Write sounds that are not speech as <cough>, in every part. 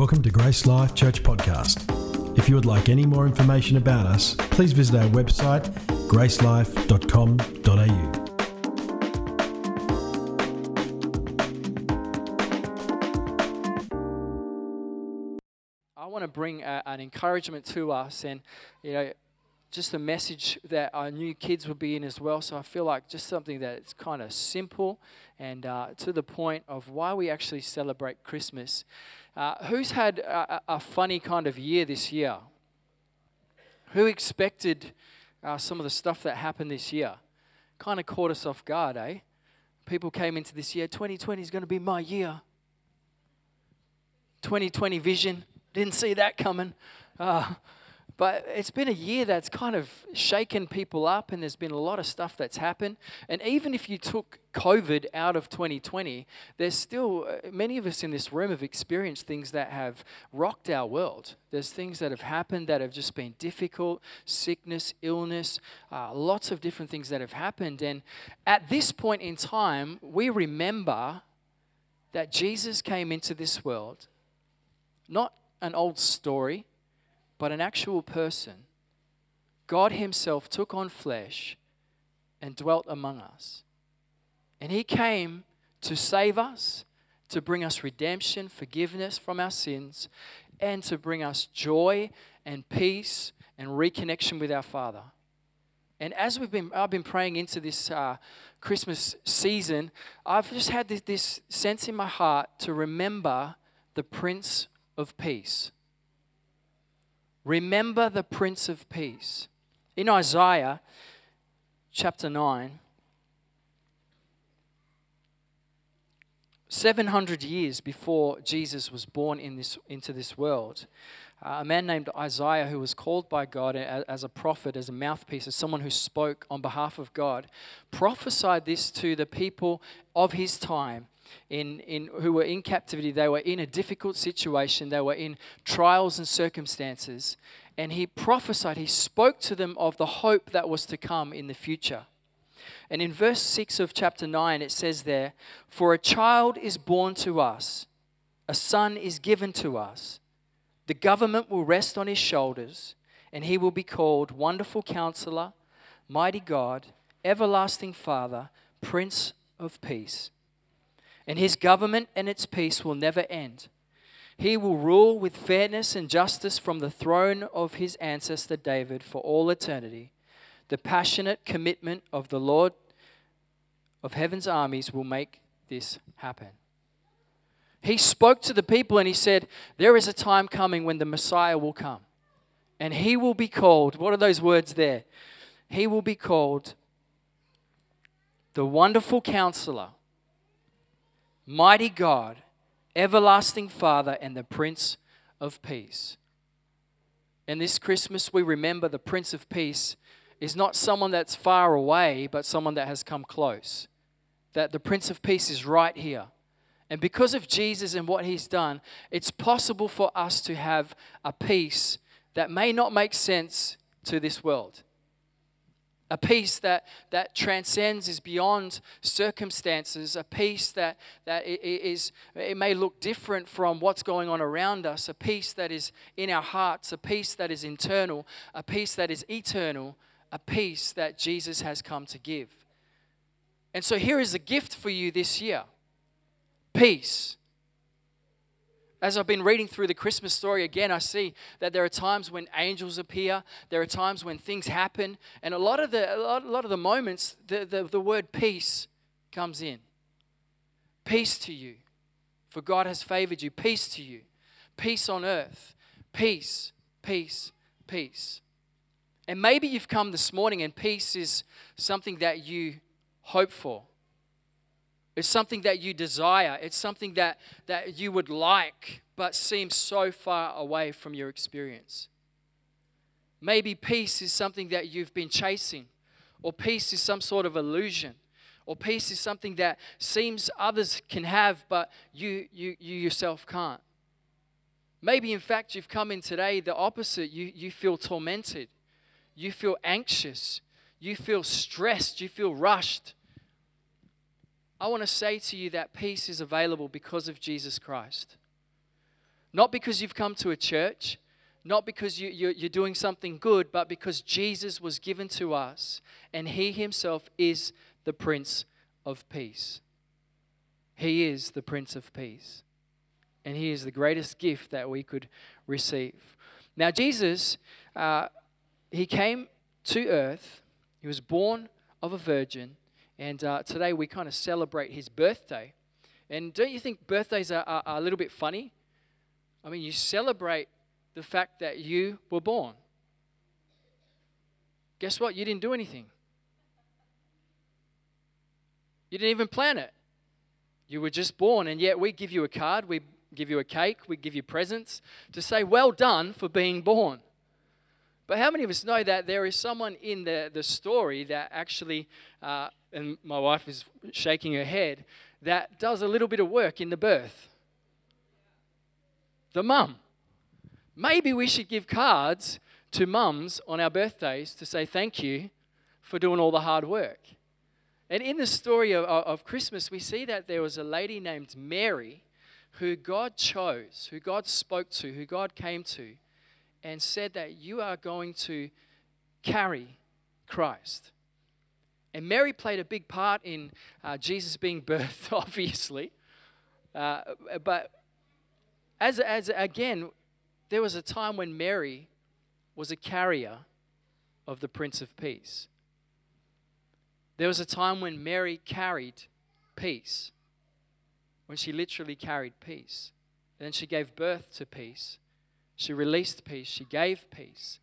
Welcome to Grace Life Church Podcast. If you would like any more information about us, please visit our website gracelife.com.au. I want to bring a, an encouragement to us and, you know, just a message that our new kids would be in as well. So I feel like just something that it's kind of simple and uh, to the point of why we actually celebrate Christmas. Uh, who's had a, a, funny kind of year this year? Who expected uh, some of the stuff that happened this year? Kind of caught us off guard, eh? People came into this year, 2020 is going to be my year. 2020 vision, didn't see that coming. But it's been a year that's kind of shaken people up, and there's been a lot of stuff that's happened. And even if you took COVID out of 2020, there's still uh, many of us in this room have experienced things that have rocked our world. There's things that have happened that have just been difficult sickness, illness, uh, lots of different things that have happened. And at this point in time, we remember that Jesus came into this world, not an old story but an actual person, God Himself took on flesh and dwelt among us. And He came to save us, to bring us redemption, forgiveness from our sins, and to bring us joy and peace and reconnection with our Father. And as we've been, I've been praying into this uh, Christmas season, I've just had this, this sense in my heart to remember the Prince of Peace. Remember the Prince of Peace. In Isaiah chapter 9, 700 years before Jesus was born in this, into this world, uh, a man named Isaiah, who was called by God as a prophet, as a mouthpiece, as someone who spoke on behalf of God, prophesied this to the people of his time in, in, who were in captivity. They were in a difficult situation, they were in trials and circumstances. And he prophesied, he spoke to them of the hope that was to come in the future. And in verse 6 of chapter 9, it says there, For a child is born to us, a son is given to us. The government will rest on his shoulders, and he will be called Wonderful Counselor, Mighty God, Everlasting Father, Prince of Peace and his government and its peace will never end. He will rule with fairness and justice from the throne of his ancestor David for all eternity. The passionate commitment of the Lord of heaven's armies will make this happen. He spoke to the people and he said, There is a time coming when the Messiah will come. And he will be called, what are those words there? He will be called the Wonderful Counselor mighty God, everlasting Father, and the Prince of Peace. And this Christmas, we remember the Prince of Peace is not someone that's far away, but someone that has come close. That the Prince of Peace is right here. And because of Jesus and what he's done, it's possible for us to have a peace that may not make sense to this world a peace that, that transcends, is beyond circumstances, a peace that, that is, it may look different from what's going on around us, a peace that is in our hearts, a peace that is internal, a peace that is eternal, a peace that Jesus has come to give. And so here is a gift for you this year peace as I've been reading through the Christmas story again, I see that there are times when angels appear, there are times when things happen, and a lot of the, a lot, a lot of the moments, the, the, the word peace comes in. Peace to you, for God has favored you. Peace to you. Peace on earth. Peace, peace, peace. And maybe you've come this morning and peace is something that you hope for. It's something that you desire. It's something that, that you would like, but seems so far away from your experience. Maybe peace is something that you've been chasing, or peace is some sort of illusion, or peace is something that seems others can have, but you, you, you yourself can't. Maybe, in fact, you've come in today the opposite. You, you feel tormented, you feel anxious, you feel stressed, you feel rushed. I want to say to you that peace is available because of Jesus Christ. Not because you've come to a church, not because you, you, you're doing something good, but because Jesus was given to us and He Himself is the Prince of Peace. He is the Prince of Peace. And He is the greatest gift that we could receive. Now, Jesus, uh, He came to earth, He was born of a virgin, and uh, today we kind of celebrate His birthday. And don't you think birthdays are, are, are a little bit funny? I mean, you celebrate the fact that you were born. Guess what? You didn't do anything. You didn't even plan it. You were just born, and yet we give you a card, we give you a cake, we give you presents to say, Well done for being born. But how many of us know that there is someone in the, the story that actually, uh, and my wife is shaking her head, that does a little bit of work in the birth? The mum. Maybe we should give cards to mums on our birthdays to say thank you for doing all the hard work. And in the story of, of Christmas, we see that there was a lady named Mary who God chose, who God spoke to, who God came to, and said that you are going to carry Christ. And Mary played a big part in uh, Jesus being <laughs> birthed, obviously. Uh, but as, as again, there was a time when Mary was a carrier of the Prince of Peace. There was a time when Mary carried peace, when she literally carried peace. And then she gave birth to peace. She released peace. She gave peace.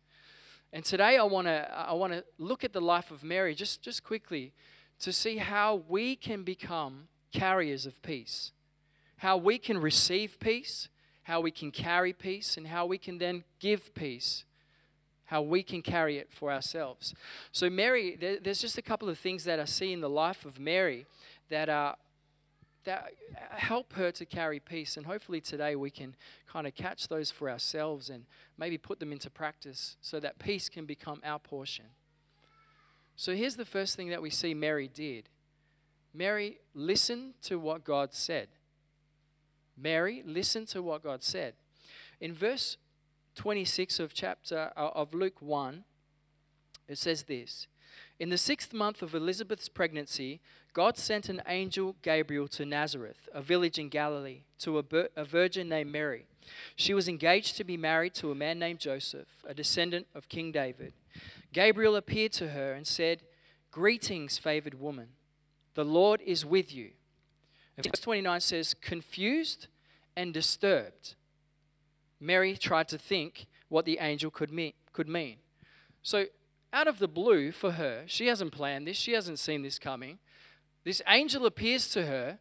And today I want to I want to look at the life of Mary just just quickly to see how we can become carriers of peace. How we can receive peace, how we can carry peace and how we can then give peace how we can carry it for ourselves. So, Mary, there's just a couple of things that I see in the life of Mary that are that help her to carry peace. And hopefully today we can kind of catch those for ourselves and maybe put them into practice so that peace can become our portion. So here's the first thing that we see Mary did Mary listened to what God said. Mary listened to what God said. In verse 26 of chapter uh, of Luke 1, it says this. In the sixth month of Elizabeth's pregnancy, God sent an angel Gabriel to Nazareth, a village in Galilee, to a, a, virgin named Mary. She was engaged to be married to a man named Joseph, a descendant of King David. Gabriel appeared to her and said, Greetings, favored woman. The Lord is with you. And verse 29 says, Confused and disturbed Mary tried to think what the angel could mean, could mean. So, out of the blue for her, she hasn't planned this, she hasn't seen this coming. This angel appears to her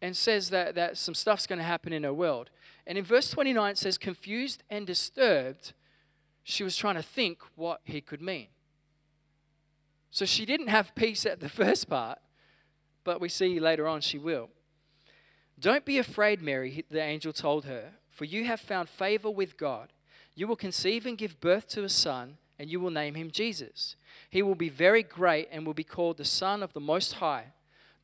and says that, that some stuff's going to happen in her world. And in verse 29, it says, confused and disturbed, she was trying to think what he could mean. So she didn't have peace at the <laughs> first part, but we see later on she will. Don't be afraid, Mary, the angel told her, for you have found favor with God. You will conceive and give birth to a son, and you will name him Jesus. He will be very great and will be called the Son of the Most High.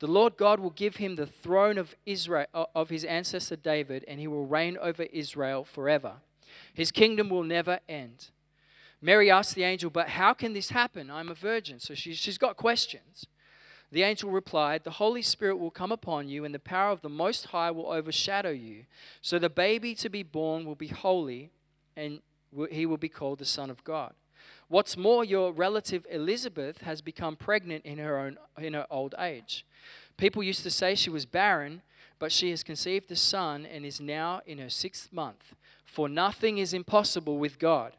The Lord God will give him the throne of Israel uh, of his ancestor David, and he will reign over Israel forever. His kingdom will never end. Mary asked the angel, But how can this happen? I'm a virgin. So she, she's got questions. The angel replied, The Holy Spirit will come upon you, and the power of the Most High will overshadow you. So the baby to be born will be holy, and he will be called the Son of God. What's more, your relative Elizabeth has become pregnant in her, own, in her old age. People used to say she was barren, but she has conceived a son and is now in her sixth month. For nothing is impossible with God.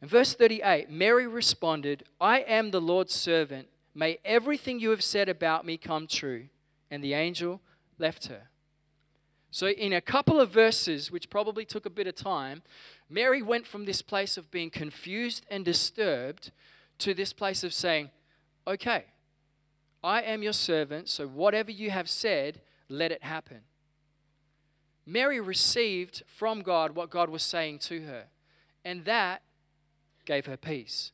In verse 38, Mary responded, I am the Lord's servant May everything you have said about me come true. And the angel left her. So, in a couple of verses, which probably took a bit of time, Mary went from this place of being confused and disturbed to this place of saying, Okay, I am your servant, so whatever you have said, let it happen. Mary received from God what God was saying to her, and that gave her peace.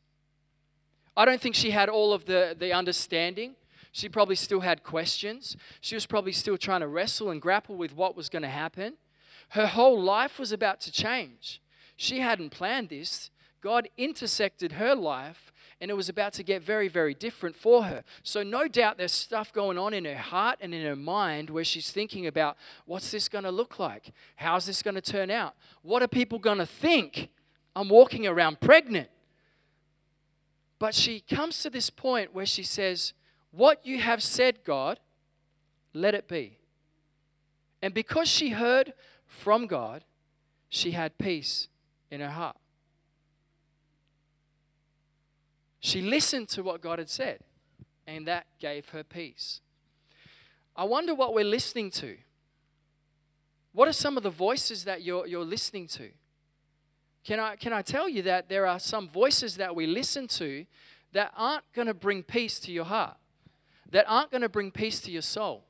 I don't think she had all of the, the understanding. She probably still had questions. She was probably still trying to wrestle and grapple with what was going to happen. Her whole life was about to change. She hadn't planned this. God intersected her life and it was about to get very, very different for her. So, no doubt there's stuff going on in her heart and in her mind where she's thinking about what's this going to look like? How's this going to turn out? What are people going to think? I'm walking around pregnant. But she comes to this point where she says, What you have said, God, let it be. And because she heard from God, she had peace in her heart. She listened to what God had said, and that gave her peace. I wonder what we're listening to. What are some of the voices that you're, you're listening to? Can I, can I tell you that there are some voices that we listen to that aren't going to bring peace to your heart, that aren't going to bring peace to your soul?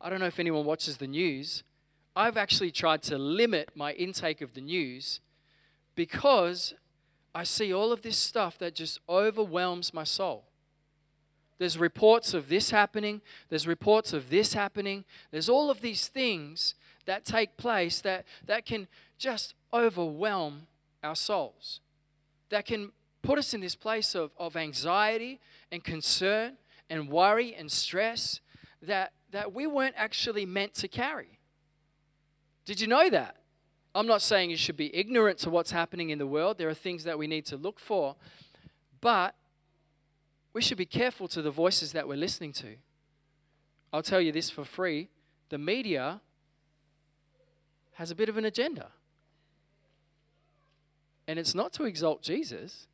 I don't know if anyone watches the news. I've actually tried to limit my intake of the news because I see all of this stuff that just overwhelms my soul. There's reports of this happening, there's reports of this happening, there's all of these things that take place that, that can just overwhelm our souls, that can put us in this place of, of anxiety and concern and worry and stress that, that we weren't actually meant to carry. Did you know that? I'm not saying you should be ignorant to what's happening in the world. There are things that we need to look for. But we should be careful to the voices that we're listening to. I'll tell you this for free the media has a bit of an agenda. And it's not to exalt Jesus.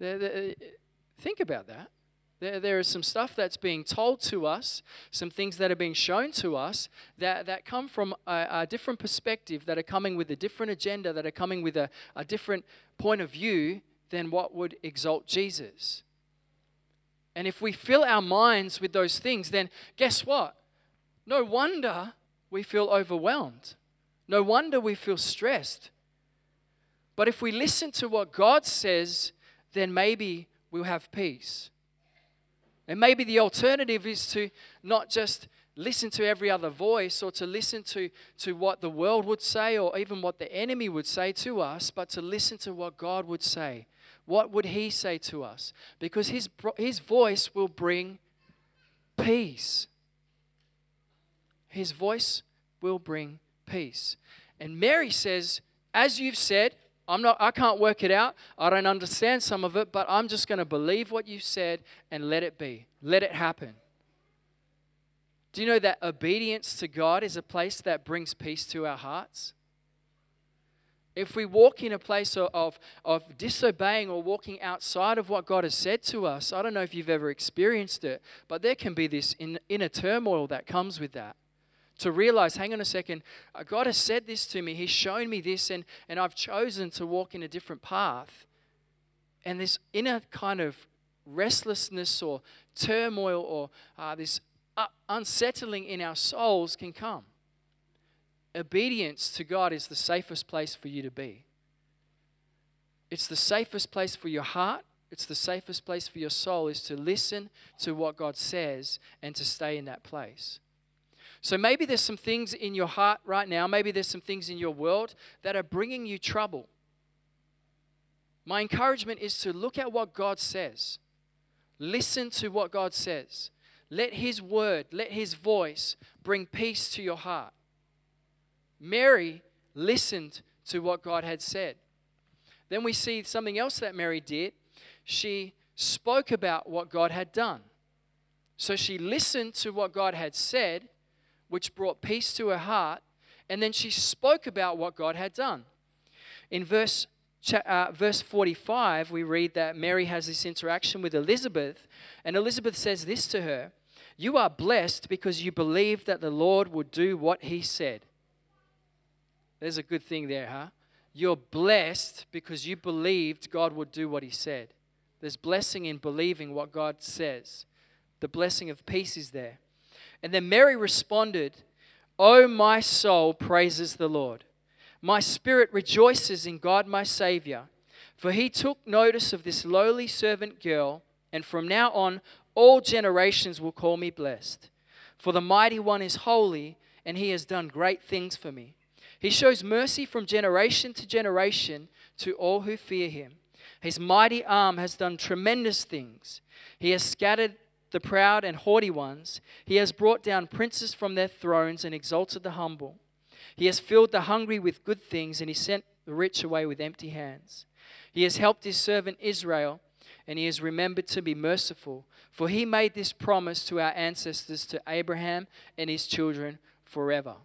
Think about that. There, there is some stuff that's being told to us, some things that are being shown to us that, that come from a, a different perspective, that are coming with a different agenda, that are coming with a, a different point of view than what would exalt Jesus. And if we fill our minds with those things, then guess what? No wonder we feel overwhelmed. No wonder we feel stressed. But if we listen to what God says, then maybe we'll have peace. And maybe the alternative is to not just listen to every other voice or to listen to, to what the world would say or even what the enemy would say to us, but to listen to what God would say. What would He say to us? Because His, his voice will bring peace. His voice will bring peace. And Mary says, As you've said, I'm not, I can't work it out. I don't understand some of it, but I'm just going to believe what you said and let it be. Let it happen. Do you know that obedience to God is a place that brings peace to our hearts? If we walk in a place of, of, disobeying or walking outside of what God has said to us, I don't know if you've ever experienced it, but there can be this in, inner turmoil that comes with that to realize, hang on a second, uh, God has said this to me. He's shown me this, and, and I've chosen to walk in a different path. And this inner kind of restlessness or turmoil or uh, this unsettling in our souls can come. Obedience to God is the safest place for you to be. It's the safest place for your heart. It's the safest place for your soul is to listen to what God says and to stay in that place. So maybe there's some things in your heart right now, maybe there's some things in your world that are bringing you trouble. My encouragement is to look at what God says. Listen to what God says. Let His word, let His voice bring peace to your heart. Mary listened to what God had said. Then we see something else that Mary did. She spoke about what God had done. So she listened to what God had said which brought peace to her heart. And then she spoke about what God had done. In verse, uh, verse 45, we read that Mary has this interaction with Elizabeth, and Elizabeth says this to her You are blessed because you believed that the Lord would do what he said. There's a good thing there, huh? You're blessed because you believed God would do what he said. There's blessing in believing what God says. The blessing of peace is there. And then Mary responded, Oh, my soul praises the Lord. My spirit rejoices in God my Savior, for he took notice of this lowly servant girl, and from now on all generations will call me blessed. For the mighty one is holy, and he has done great things for me. He shows mercy from generation to generation to all who fear him. His mighty arm has done tremendous things. He has scattered the proud and haughty ones. He has brought down princes from their thrones and exalted the humble. He has filled the hungry with good things, and he sent the rich away with empty hands. He has helped his servant Israel, and he has remembered to be merciful. For he made this promise to our ancestors, to Abraham and his children forever.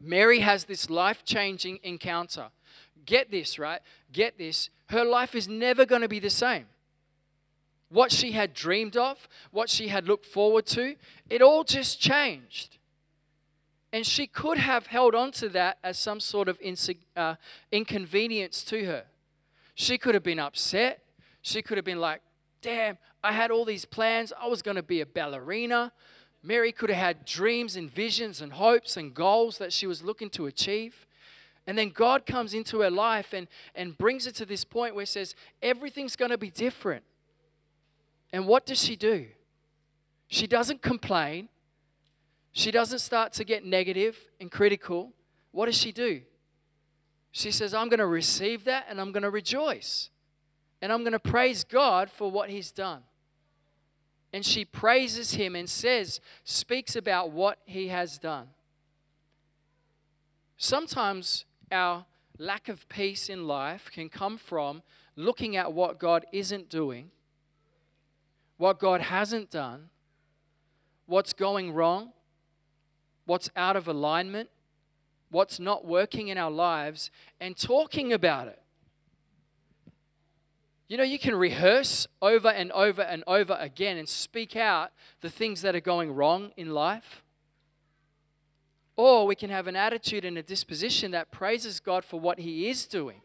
Mary has this life changing encounter. Get this, right? Get this. Her life is never going to be the same. What she had dreamed of, what she had looked forward to, it all just changed. And she could have held on to that as some sort of uh, inconvenience to her. She could have been upset. She could have been like, damn, I had all these plans. I was going to be a ballerina. Mary could have had dreams and visions and hopes and goals that she was looking to achieve. And then God comes into her life and, and brings it to this point where it says, everything's going to be different. And what does she do? She doesn't complain. She doesn't start to get negative and critical. What does she do? She says, I'm going to receive that and I'm going to rejoice. And I'm going to praise God for what He's done. And she praises Him and says, speaks about what He has done. Sometimes our lack of peace in life can come from looking at what God isn't doing, what God hasn't done, what's going wrong, what's out of alignment, what's not working in our lives, and talking about it. You know, you can rehearse over and over and over again and speak out the things that are going wrong in life. Or we can have an attitude and a disposition that praises God for what He is doing,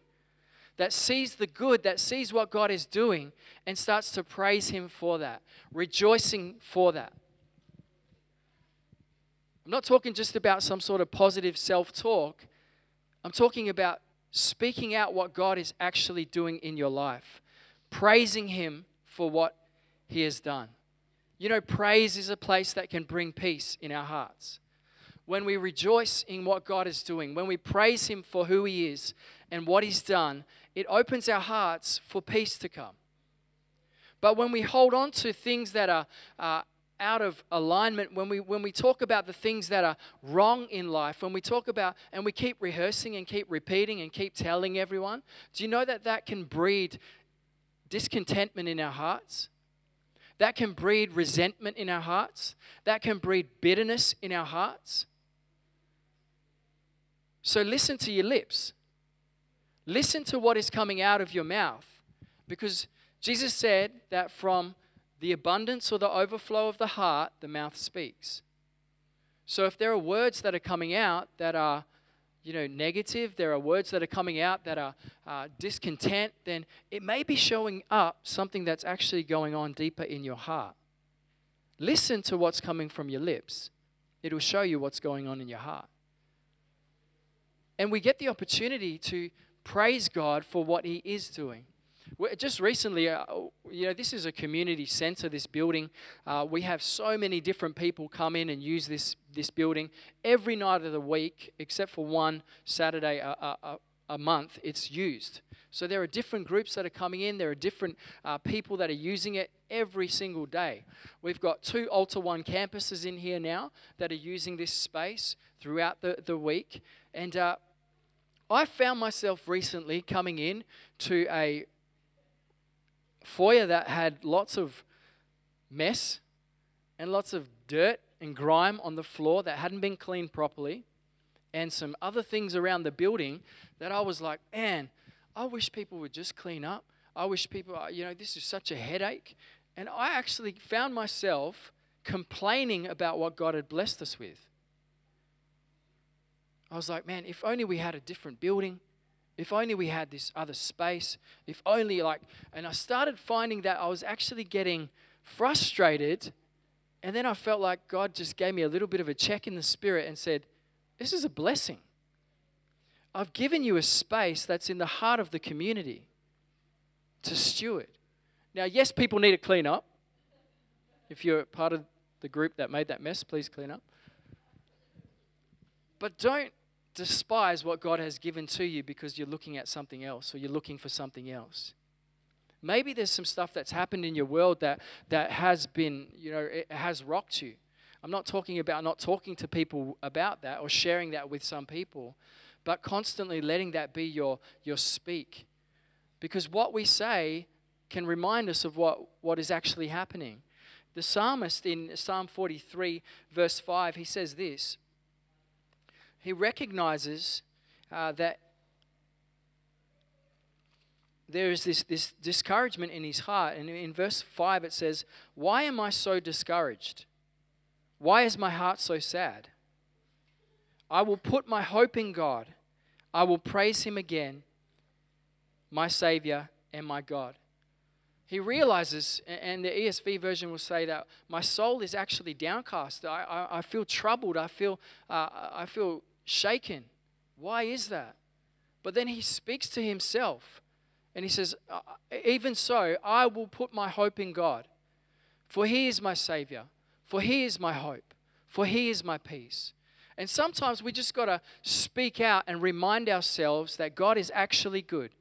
that sees the good, that sees what God is doing, and starts to praise Him for that, rejoicing for that. I'm not talking just about some sort of positive self talk, I'm talking about speaking out what God is actually doing in your life, praising Him for what He has done. You know, praise is a place that can bring peace in our hearts when we rejoice in what God is doing, when we praise Him for who He is and what He's done, it opens our hearts for peace to come. But when we hold on to things that are uh, out of alignment, when we, when we talk about the things that are wrong in life, when we talk about and we keep rehearsing and keep repeating and keep telling everyone, do you know that that can breed discontentment in our hearts? That can breed resentment in our hearts. That can breed bitterness in our hearts. So listen to your lips. Listen to what is coming out of your mouth. Because Jesus said that from the abundance or the overflow of the heart, the mouth speaks. So if there are words that are coming out that are, you know, negative, there are words that are coming out that are uh, discontent, then it may be showing up something that's actually going on deeper in your heart. Listen to what's coming from your lips. It'll show you what's going on in your heart. And we get the opportunity to praise God for what He is doing. Just recently, uh, you know, this is a community center, this building. Uh, we have so many different people come in and use this, this building every night of the week, except for one Saturday a, a, a month, it's used. So there are different groups that are coming in, there are different uh, people that are using it every single day. We've got two Alta-1 campuses in here now that are using this space throughout the, the week. And uh, I found myself recently coming in to a foyer that had lots of mess and lots of dirt and grime on the floor that hadn't been cleaned properly, and some other things around the building that I was like, man, I wish people would just clean up. I wish people, uh, you know, this is such a headache. And I actually found myself complaining about what God had blessed us with. I was like, man, if only we had a different building. If only we had this other space. If only, like, and I started finding that I was actually getting frustrated. And then I felt like God just gave me a little bit of a check in the spirit and said, This is a blessing. I've given you a space that's in the heart of the community to steward. Now, yes, people need to clean up. If you're part of the group that made that mess, please clean up. But don't despise what God has given to you because you're looking at something else or you're looking for something else. Maybe there's some stuff that's happened in your world that, that has been, you know, it has rocked you. I'm not talking about not talking to people about that or sharing that with some people, but constantly letting that be your, your speak. Because what we say can remind us of what, what is actually happening. The psalmist in Psalm 43, verse 5, he says this He recognizes uh, that there is this, this discouragement in his heart. And in verse 5, it says, Why am I so discouraged? Why is my heart so sad? I will put my hope in God. I will praise him again, my Savior and my God. He realizes, and the ESV version will say that my soul is actually downcast. I, I, I feel troubled. I feel, uh, I feel shaken. Why is that? But then he speaks to himself and he says, uh, Even so, I will put my hope in God, for he is my Savior, for he is my hope, for he is my peace. And sometimes we just got to speak out and remind ourselves that God is actually good,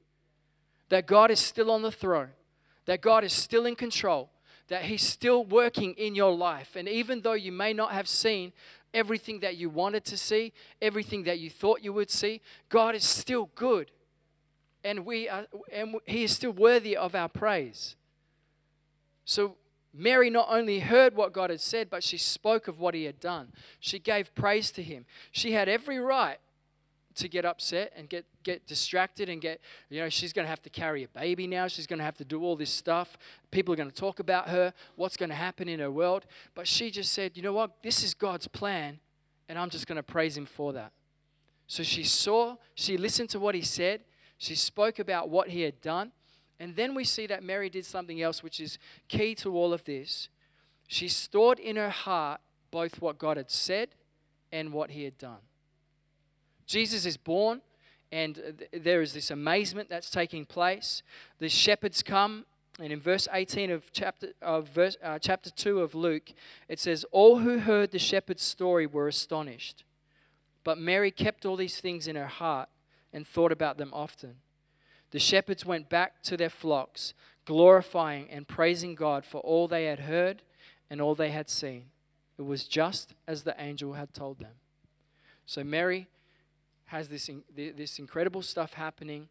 that God is still on the throne that God is still in control, that He's still working in your life. And even though you may not have seen everything that you wanted to see, everything that you thought you would see, God is still good. And, we are, and He is still worthy of our praise. So, Mary not only heard what God had said, but she spoke of what He had done. She gave praise to Him. She had every right to get upset and get, get distracted and get, you know, she's going to have to carry a baby now. She's going to have to do all this stuff. People are going to talk about her, what's going to happen in her world. But she just said, you know what? This is God's plan, and I'm just going to praise Him for that. So she saw, she listened to what He said, she spoke about what He had done. And then we see that Mary did something else, which is key to all of this. She stored in her heart both what God had said and what He had done. Jesus is born, and there is this amazement that's taking place. The shepherds come, and in verse 18 of chapter, of verse, uh, chapter 2 of Luke, it says, All who heard the shepherd's story were astonished. But Mary kept all these things in her heart and thought about them often. The shepherds went back to their flocks, glorifying and praising God for all they had heard and all they had seen. It was just as the angel had told them. So Mary has this, this incredible stuff happening.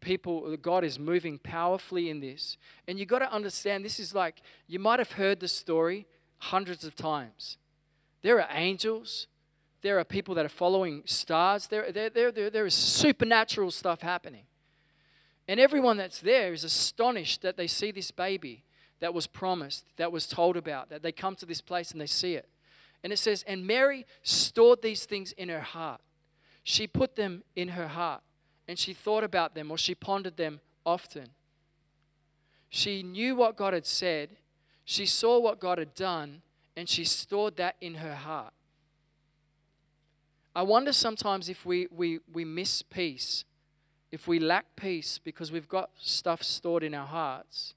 People, God is moving powerfully in this. And you've got to understand this is like, you might have heard the story hundreds of times. There are angels, there are people that are following stars, there, there, there, there, there is supernatural stuff happening. And everyone that's there is astonished that they see this baby that was promised, that was told about, that they come to this place and they see it. And it says, And Mary stored these things in her heart. She put them in her heart and she thought about them or she pondered them often. She knew what God had said, she saw what God had done, and she stored that in her heart. I wonder sometimes if we, we, we miss peace, if we lack peace because we've got stuff stored in our hearts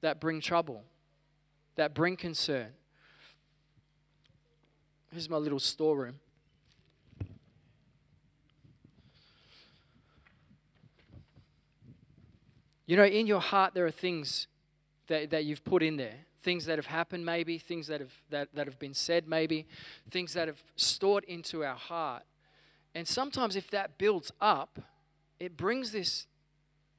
that bring trouble, that bring concern. Here's my little storeroom. You know, in your heart, there are things that, that you've put in there things that have happened, maybe, things that have, that, that have been said, maybe, things that have stored into our heart. And sometimes, if that builds up, it brings this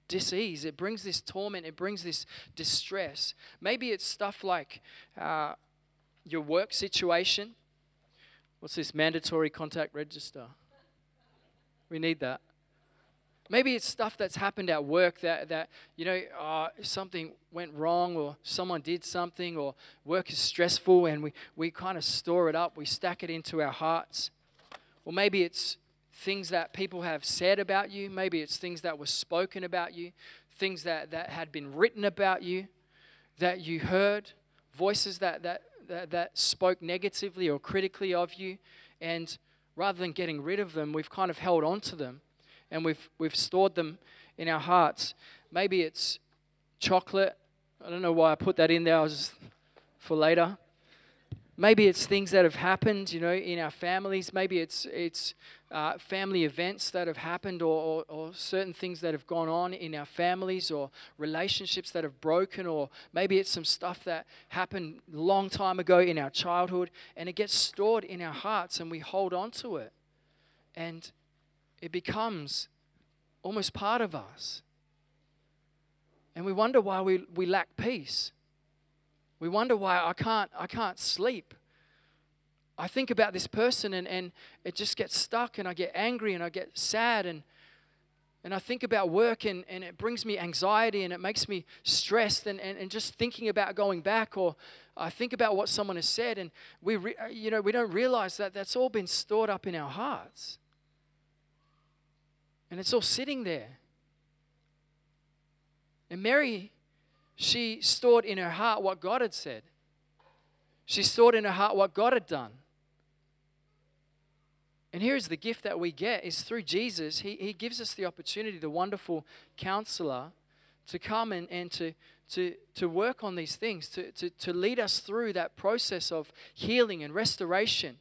disease, it brings this torment, it brings this distress. Maybe it's stuff like uh, your work situation. What's this mandatory contact register? We need that. Maybe it's stuff that's happened at work that, that you know, uh, something went wrong or someone did something or work is stressful and we, we kind of store it up, we stack it into our hearts. Or maybe it's things that people have said about you, maybe it's things that were spoken about you, things that, that had been written about you, that you heard, voices that, that, that, that spoke negatively or critically of you. And rather than getting rid of them, we've kind of held on to them and we've, we've stored them in our hearts. Maybe it's chocolate. I don't know why I put that in there. I was for later. Maybe it's things that have happened, you know, in our families. Maybe it's it's uh, family events that have happened, or, or, or certain things that have gone on in our families, or relationships that have broken, or maybe it's some stuff that happened long time ago in our childhood, and it gets stored in our hearts, and we hold on to it, and it becomes almost part of us. And we wonder why we, we lack peace. We wonder why I can't, I can't sleep. I think about this person and, and it just gets stuck and I get angry and I get sad and, and I think about work and, and it brings me anxiety and it makes me stressed and, and, and just thinking about going back or I think about what someone has said and we, re, you know, we don't realize that that's all been stored up in our hearts. And it's all sitting there. And Mary she stored in her heart what God had said. She stored in her heart what God had done. And here's the gift that we get is through Jesus, he, he gives us the opportunity, the wonderful counselor, to come and, and to, to, to work on these things, to, to, to lead us through that process of healing and restoration.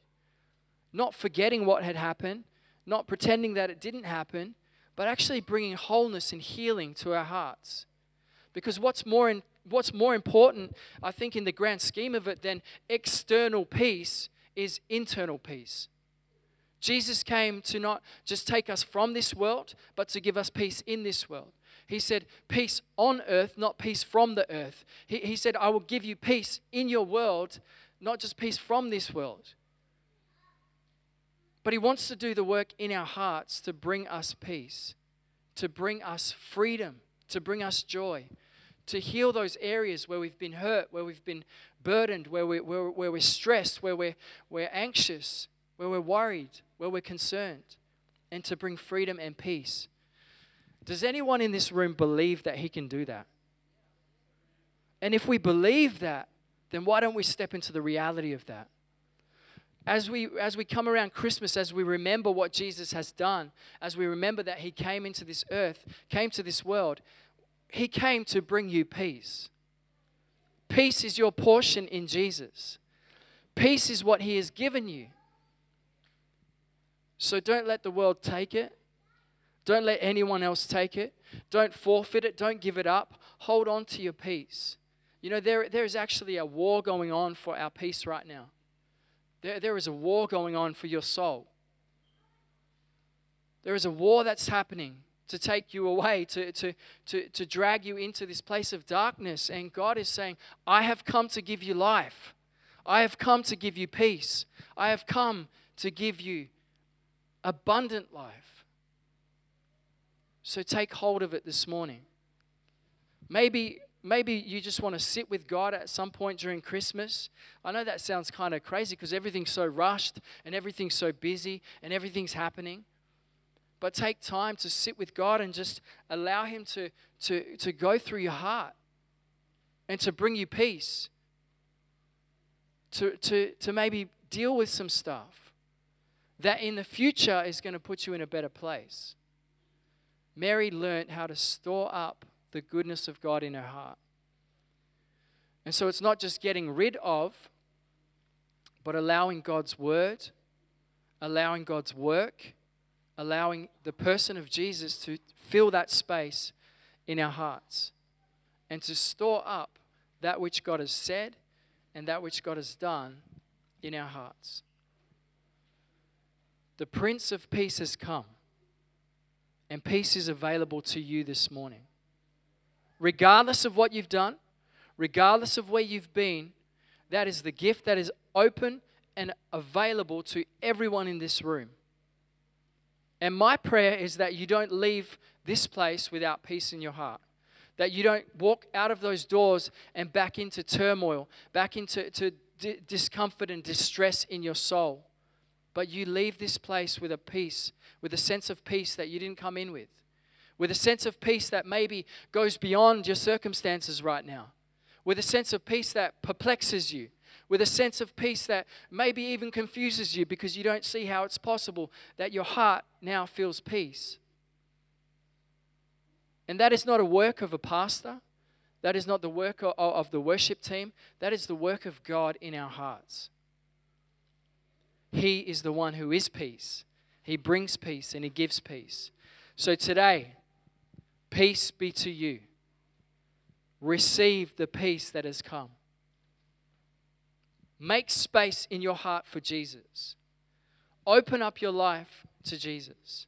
Not forgetting what had happened, not pretending that it didn't happen, but actually bringing wholeness and healing to our hearts. Because what's more, in, what's more important, I think, in the grand scheme of it than external peace is internal peace. Jesus came to not just take us from this world, but to give us peace in this world. He said, Peace on earth, not peace from the earth. He, he said, I will give you peace in your world, not just peace from this world. But He wants to do the work in our hearts to bring us peace, to bring us freedom, to bring us joy to heal those areas where we've been hurt, where we've been burdened, where, we, where, where we're stressed, where we're, we're anxious, where we're worried, where we're concerned, and to bring freedom and peace. Does anyone in this room believe that He can do that? And if we believe that, then why don't we step into the reality of that? As we, as we come around Christmas, as we remember what Jesus has done, as we remember that He came into this earth, came to this world, he came to bring you peace. Peace is your portion in Jesus. Peace is what He has given you. So don't let the world take it. Don't let anyone else take it. Don't forfeit it. Don't give it up. Hold on to your peace. You know, there, there is actually a war going on for our peace right now. There, there is a war going on for your soul. There is a war that's happening to take you away, to, to, to, to drag you into this place of darkness. And God is saying, I have come to give you life. I have come to give you peace. I have come to give you abundant life. So take hold of it this morning. Maybe maybe you just want to sit with God at some point during Christmas. I know that sounds kind of crazy because everything's so rushed and everything's so busy and everything's happening. But take time to sit with God and just allow Him to, to, to go through your heart and to bring you peace. To, to, to maybe deal with some stuff that in the future is going to put you in a better place. Mary learned how to store up the goodness of God in her heart. And so it's not just getting rid of, but allowing God's word, allowing God's work, allowing the person of Jesus to fill that space in our hearts and to store up that which God has said and that which God has done in our hearts. The Prince of Peace has come, and peace is available to you this morning. Regardless of what you've done, regardless of where you've been, that is the gift that is open and available to everyone in this room. And my prayer is that you don't leave this place without peace in your heart. That you don't walk out of those doors and back into turmoil, back into to d- discomfort and distress in your soul. But you leave this place with a peace, with a sense of peace that you didn't come in with, with a sense of peace that maybe goes beyond your circumstances right now, with a sense of peace that perplexes you, with a sense of peace that maybe even confuses you because you don't see how it's possible that your heart now feels peace. And that is not a work of a pastor. That is not the work of the worship team. That is the work of God in our hearts. He is the one who is peace. He brings peace and He gives peace. So today, peace be to you. Receive the peace that has come. Make space in your heart for Jesus. Open up your life to Jesus.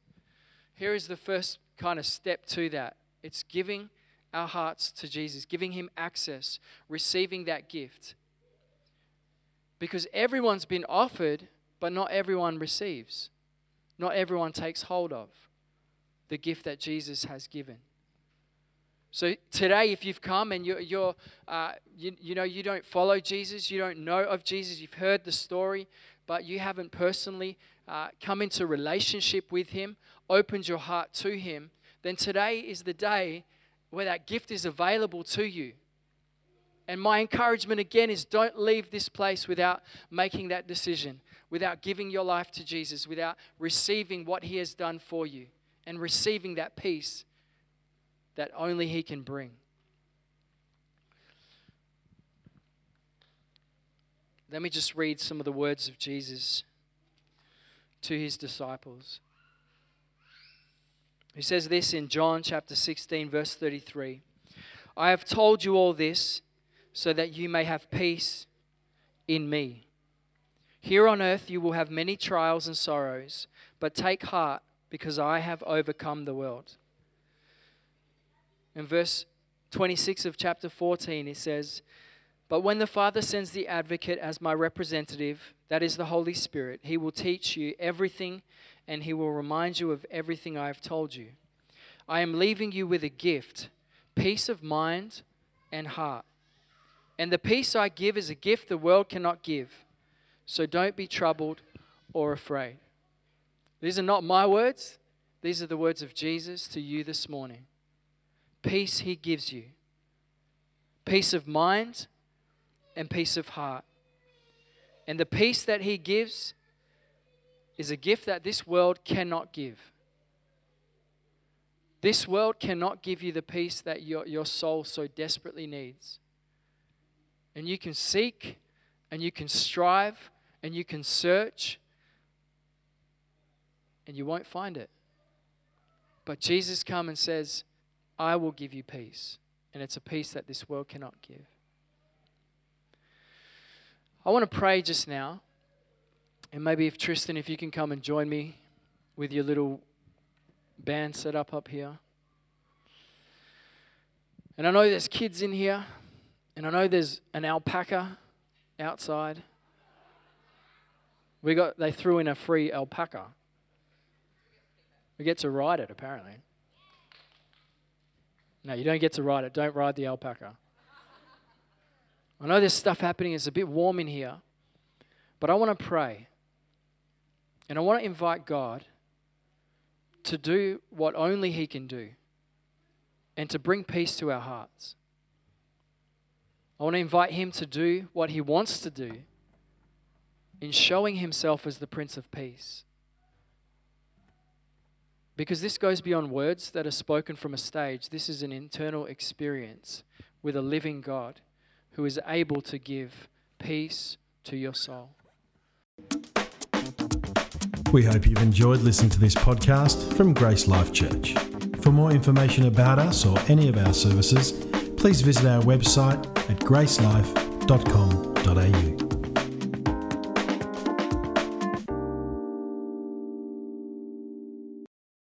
Here is the first kind of step to that it's giving our hearts to Jesus, giving Him access, receiving that gift. Because everyone's been offered, but not everyone receives. Not everyone takes hold of the gift that Jesus has given. So today, if you've come and you're, you're uh, you, you know, you don't follow Jesus, you don't know of Jesus, you've heard the story, but you haven't personally uh, come into relationship with Him, opened your heart to Him, then today is the day where that gift is available to you. And my encouragement again is don't leave this place without making that decision, without giving your life to Jesus, without receiving what He has done for you and receiving that peace that only He can bring. Let me just read some of the words of Jesus to His disciples. He says this in John chapter 16, verse 33 I have told you all this so that you may have peace in me. Here on earth you will have many trials and sorrows, but take heart because I have overcome the world. In verse 26 of chapter 14, it says, But when the Father sends the advocate as my representative, that is the Holy Spirit, he will teach you everything and he will remind you of everything I have told you. I am leaving you with a gift peace of mind and heart. And the peace I give is a gift the world cannot give. So don't be troubled or afraid. These are not my words, these are the words of Jesus to you this morning. Peace he gives you peace of mind and peace of heart. And the peace that he gives is a gift that this world cannot give. This world cannot give you the peace that your, your soul so desperately needs. And you can seek and you can strive and you can search and you won't find it. But Jesus comes and says, I will give you peace. And it's a peace that this world cannot give. I want to pray just now. And maybe if Tristan, if you can come and join me with your little band set up up here. And I know there's kids in here, and I know there's an alpaca outside. We got they threw in a free alpaca. We get to ride it apparently. No, you don't get to ride it. Don't ride the alpaca. I know there's stuff happening. It's a bit warm in here. But I want to pray. And I want to invite God to do what only He can do and to bring peace to our hearts. I want to invite Him to do what He wants to do in showing Himself as the Prince of Peace. Because this goes beyond words that are spoken from a stage. This is an internal experience with a living God who is able to give peace to your soul. We hope you've enjoyed listening to this podcast from Grace Life Church. For more information about us or any of our services, please visit our website at gracelife.com.au.